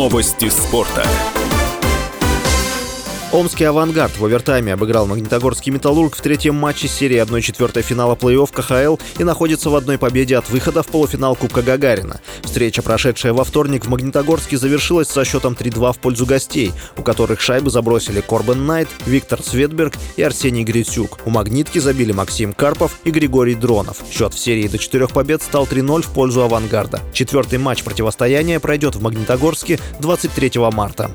Новости спорта. Омский «Авангард» в овертайме обыграл Магнитогорский «Металлург» в третьем матче серии 1-4 финала плей-офф КХЛ и находится в одной победе от выхода в полуфинал Кубка Гагарина. Встреча, прошедшая во вторник в Магнитогорске, завершилась со счетом 3-2 в пользу гостей, у которых шайбы забросили Корбен Найт, Виктор Светберг и Арсений Грицюк. У «Магнитки» забили Максим Карпов и Григорий Дронов. Счет в серии до четырех побед стал 3-0 в пользу «Авангарда». Четвертый матч противостояния пройдет в Магнитогорске 23 марта.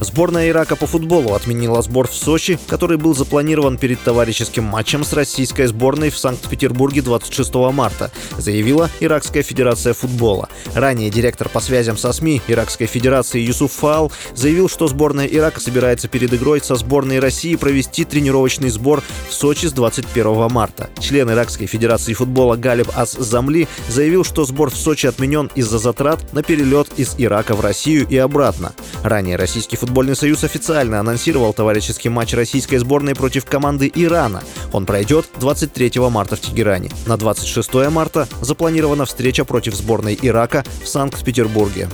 Сборная Ирака по футболу отменила сбор в Сочи, который был запланирован перед товарищеским матчем с российской сборной в Санкт-Петербурге 26 марта, заявила Иракская федерация футбола. Ранее директор по связям со СМИ Иракской федерации Юсуф Фаал заявил, что сборная Ирака собирается перед игрой со сборной России провести тренировочный сбор в Сочи с 21 марта. Член Иракской федерации футбола Галиб Ас Замли заявил, что сбор в Сочи отменен из-за затрат на перелет из Ирака в Россию и обратно. Ранее российский футбол Футбольный союз официально анонсировал товарищеский матч российской сборной против команды Ирана. Он пройдет 23 марта в Тегеране. На 26 марта запланирована встреча против сборной Ирака в Санкт-Петербурге.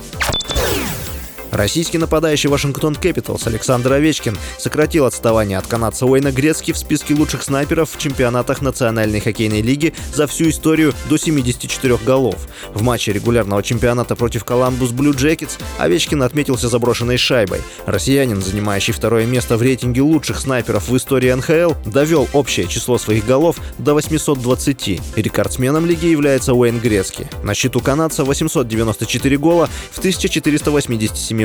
Российский нападающий Вашингтон Кэпиталс Александр Овечкин сократил отставание от канадца Уэйна Грецки в списке лучших снайперов в чемпионатах Национальной хоккейной лиги за всю историю до 74 голов. В матче регулярного чемпионата против Коламбус Блю Джекетс Овечкин отметился заброшенной шайбой. Россиянин, занимающий второе место в рейтинге лучших снайперов в истории НХЛ, довел общее число своих голов до 820. Рекордсменом лиги является Уэйн Грецки. На счету канадца 894 гола в 1487